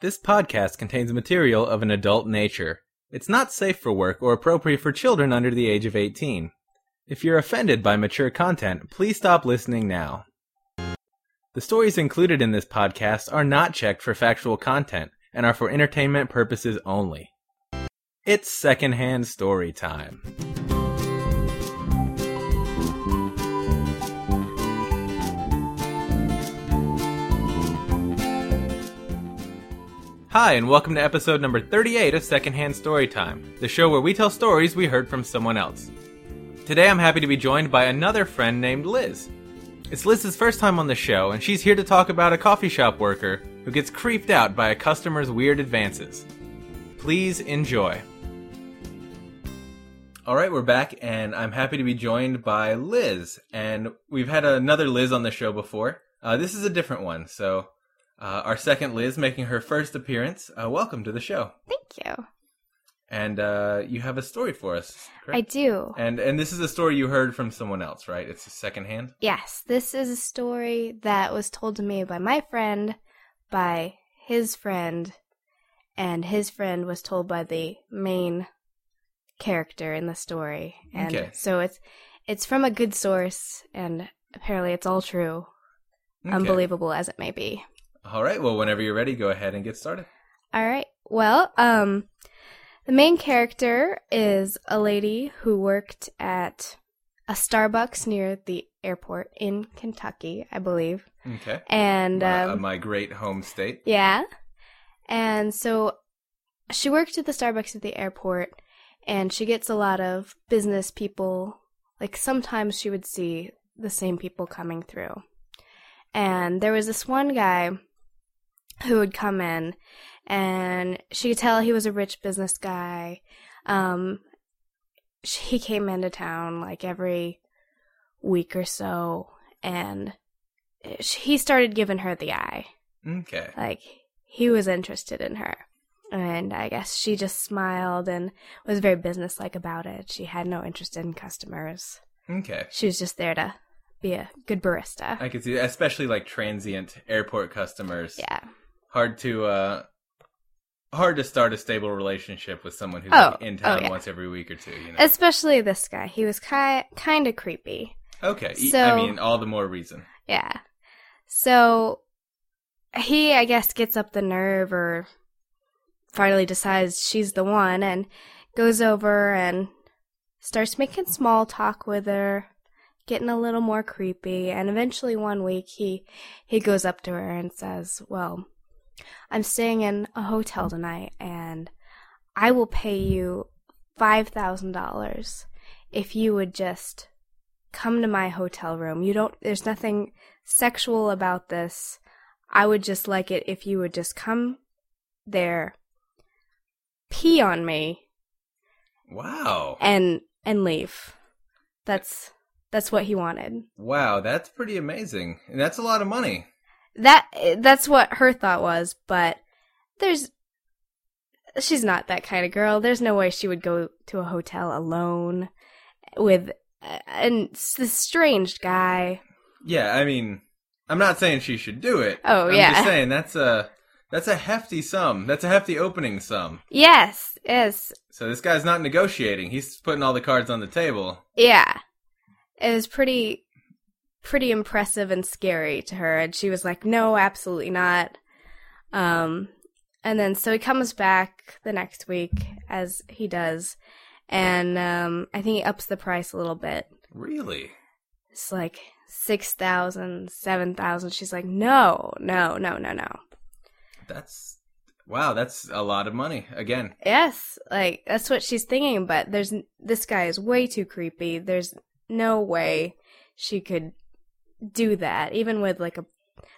This podcast contains material of an adult nature. It's not safe for work or appropriate for children under the age of 18. If you're offended by mature content, please stop listening now. The stories included in this podcast are not checked for factual content and are for entertainment purposes only. It's secondhand story time. Hi, and welcome to episode number 38 of Secondhand Storytime, the show where we tell stories we heard from someone else. Today I'm happy to be joined by another friend named Liz. It's Liz's first time on the show, and she's here to talk about a coffee shop worker who gets creeped out by a customer's weird advances. Please enjoy. All right, we're back, and I'm happy to be joined by Liz. And we've had another Liz on the show before. Uh, this is a different one, so uh, our second Liz making her first appearance. Uh, welcome to the show. Thank you. And uh, you have a story for us. correct? I do. And and this is a story you heard from someone else, right? It's secondhand. Yes, this is a story that was told to me by my friend, by his friend, and his friend was told by the main character in the story. And Okay. so it's it's from a good source and apparently it's all true. Okay. Unbelievable as it may be. All right. Well, whenever you're ready, go ahead and get started. All right. Well, um, the main character is a lady who worked at a Starbucks near the airport in Kentucky, I believe. Okay. And my, uh, um, my great home state. yeah, and so she worked at the Starbucks at the airport, and she gets a lot of business people. Like sometimes she would see the same people coming through, and there was this one guy who would come in and she could tell he was a rich business guy um sh- he came into town like every week or so and sh- he started giving her the eye Okay. like he was interested in her and i guess she just smiled and was very businesslike about it she had no interest in customers Okay. she was just there to be a good barista I could see, especially like transient airport customers. yeah Hard to uh, hard to start a stable relationship with someone who's Oh, like, in oh, town yeah. once every week or two. You know. especially this guy he was ki- kind of creepy okay. so- I mean, all the more reason. Yeah. So he, I guess, gets up the nerve or finally decides she's the one and goes over and starts making small talk with her, getting a little more creepy. And eventually one week he, he goes up to her and says, well, I'm staying in a hotel mm. tonight and I will pay you $5,000 if you would just come to my hotel room. You don't, there's nothing sexual about this. I would just like it if you would just come there, pee on me, Wow. and, and leave. That's, that's what he wanted. Wow, that's pretty amazing. And that's a lot of money. That, that's what her thought was, but there's, she's not that kind of girl. There's no way she would go to a hotel alone with uh, an this strange guy. Yeah, I mean, I'm not saying she should do it. Oh, yeah. I'm yeah. just saying that's a that's a hefty sum. That's a hefty opening sum. Yes, yes, So this guy's not negotiating. He's putting all the cards on the table. yeah. It was pretty, pretty impressive and scary to her, and she was like, "No, absolutely not." Um, and then so he comes back the next week, as he does, and um, I think he ups the price a little bit. Really? It's like six thousand, seven thousand. She's like, "No, no, no, no, no." That's wow. That's a lot of money. Again, Yes, like that's what she's thinking, but there's this guy is way too creepy. There's no way she could do that, even with like a.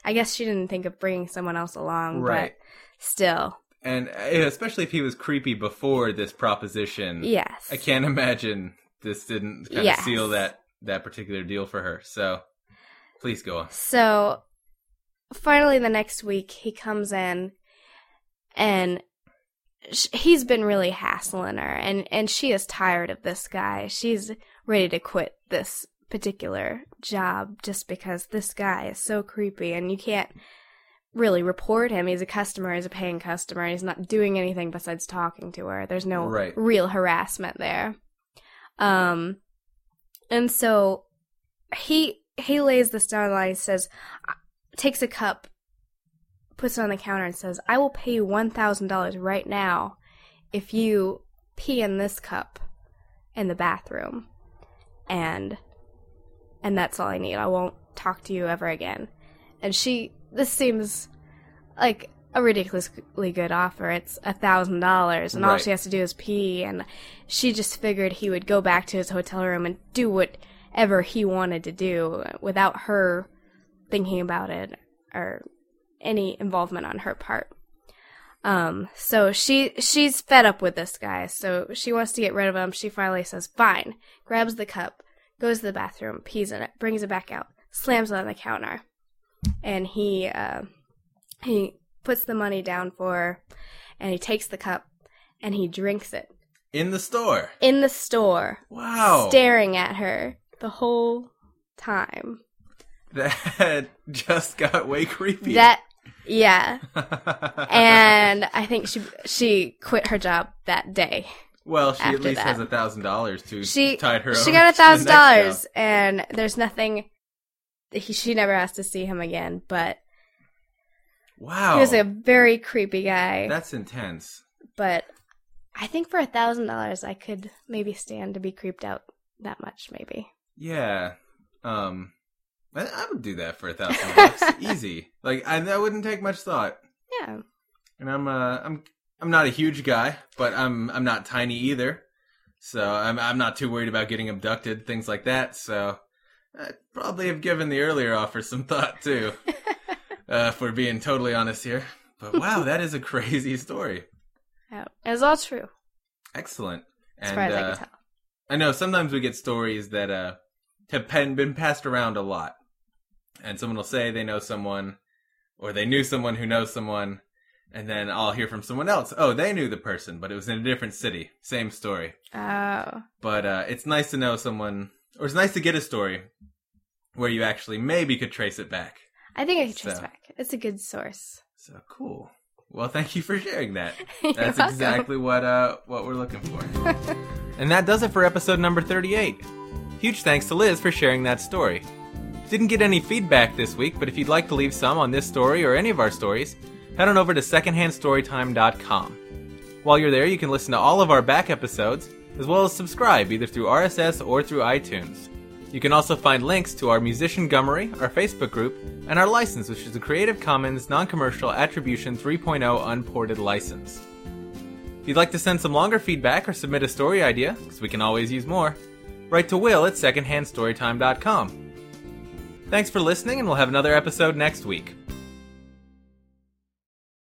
I guess she didn't think of bringing someone else along, Right. but still, and uh, especially if he was creepy before this proposition. yes. I can't imagine this didn't kind Yes. of seal that that particular deal for her. So please go on. So finally, the next week, he comes in and he's been really hassling her, and, and she is tired of this guy. She's ready to quit this particular job just because this guy is so creepy, and you can't really report him. He's a customer, he's a paying customer, he's not doing anything besides talking to her. There's no Right. real harassment there. Um and so he he lays this down line, he says takes a cup, puts it on the counter and says, I will pay you one thousand dollars right now if you pee in this cup in the bathroom. And and that's all I need. I won't talk to you ever again. And she, this seems like a ridiculously good offer. It's a thousand dollars, and all she has to do is pee. And she just figured he would go back to his hotel room and do whatever he wanted to do without her thinking about it or any involvement on her part. Um, so she she's fed up with this guy, so she wants to get rid of him. She finally says, "Fine." Grabs the cup, goes to the bathroom, pees in it, brings it back out, slams it on the counter, and he uh, he puts the money down for her, and he takes the cup and he drinks it In the store. in the store, Wow. staring at her the whole time. that just got way creepy. That yeah, and I think she she quit her job that day. Well, she at least that. has a thousand dollars to She tide her. she own got a thousand dollars, and there's nothing. He, she never has to see him again, but Wow, he was a very creepy guy. that's intense. but I think for a thousand dollars, I could maybe stand to be creeped out that much. Maybe. Yeah. Um, I, I would do that for a thousand bucks, easy. Like, I that wouldn't take much thought. Yeah. And I'm uh, I'm I'm not a huge guy, but I'm I'm not tiny either. So I'm I'm not too worried about getting abducted, things like that. So I probably have given the earlier offer some thought too. uh, if we're being totally honest here. But wow, that is a crazy story. Yeah. It's all true, Excellent. as And far as I uh, can tell. I know sometimes we get stories that uh, have been passed around a lot, and someone will say they know someone, or they knew someone who knows someone, and then I'll hear from someone else. Oh, they knew the person, but it was in a different city. Same story. Oh, But uh, it's nice to know someone, or it's nice to get a story where you actually maybe could trace it back. I think I can trace So. back. It's a good source. So cool. Well, thank you for sharing that. That's welcome. exactly what uh what we're looking for. and that does it for episode number 38. Huge thanks to Liz for sharing that story. Didn't get any feedback this week, but if you'd like to leave some on this story or any of our stories, head on over to secondhandstorytime.com. While you're there, you can listen to all of our back episodes, as well as subscribe either through RSS or through iTunes. You can also find links to our Musician Gummery, our Facebook group, and our license, which is a Creative Commons Non Commercial Attribution 3.0 Unported license. If you'd like to send some longer feedback or submit a story idea, because we can always use more, write to Will at secondhandstorytime.com. Thanks for listening, and we'll have another episode next week.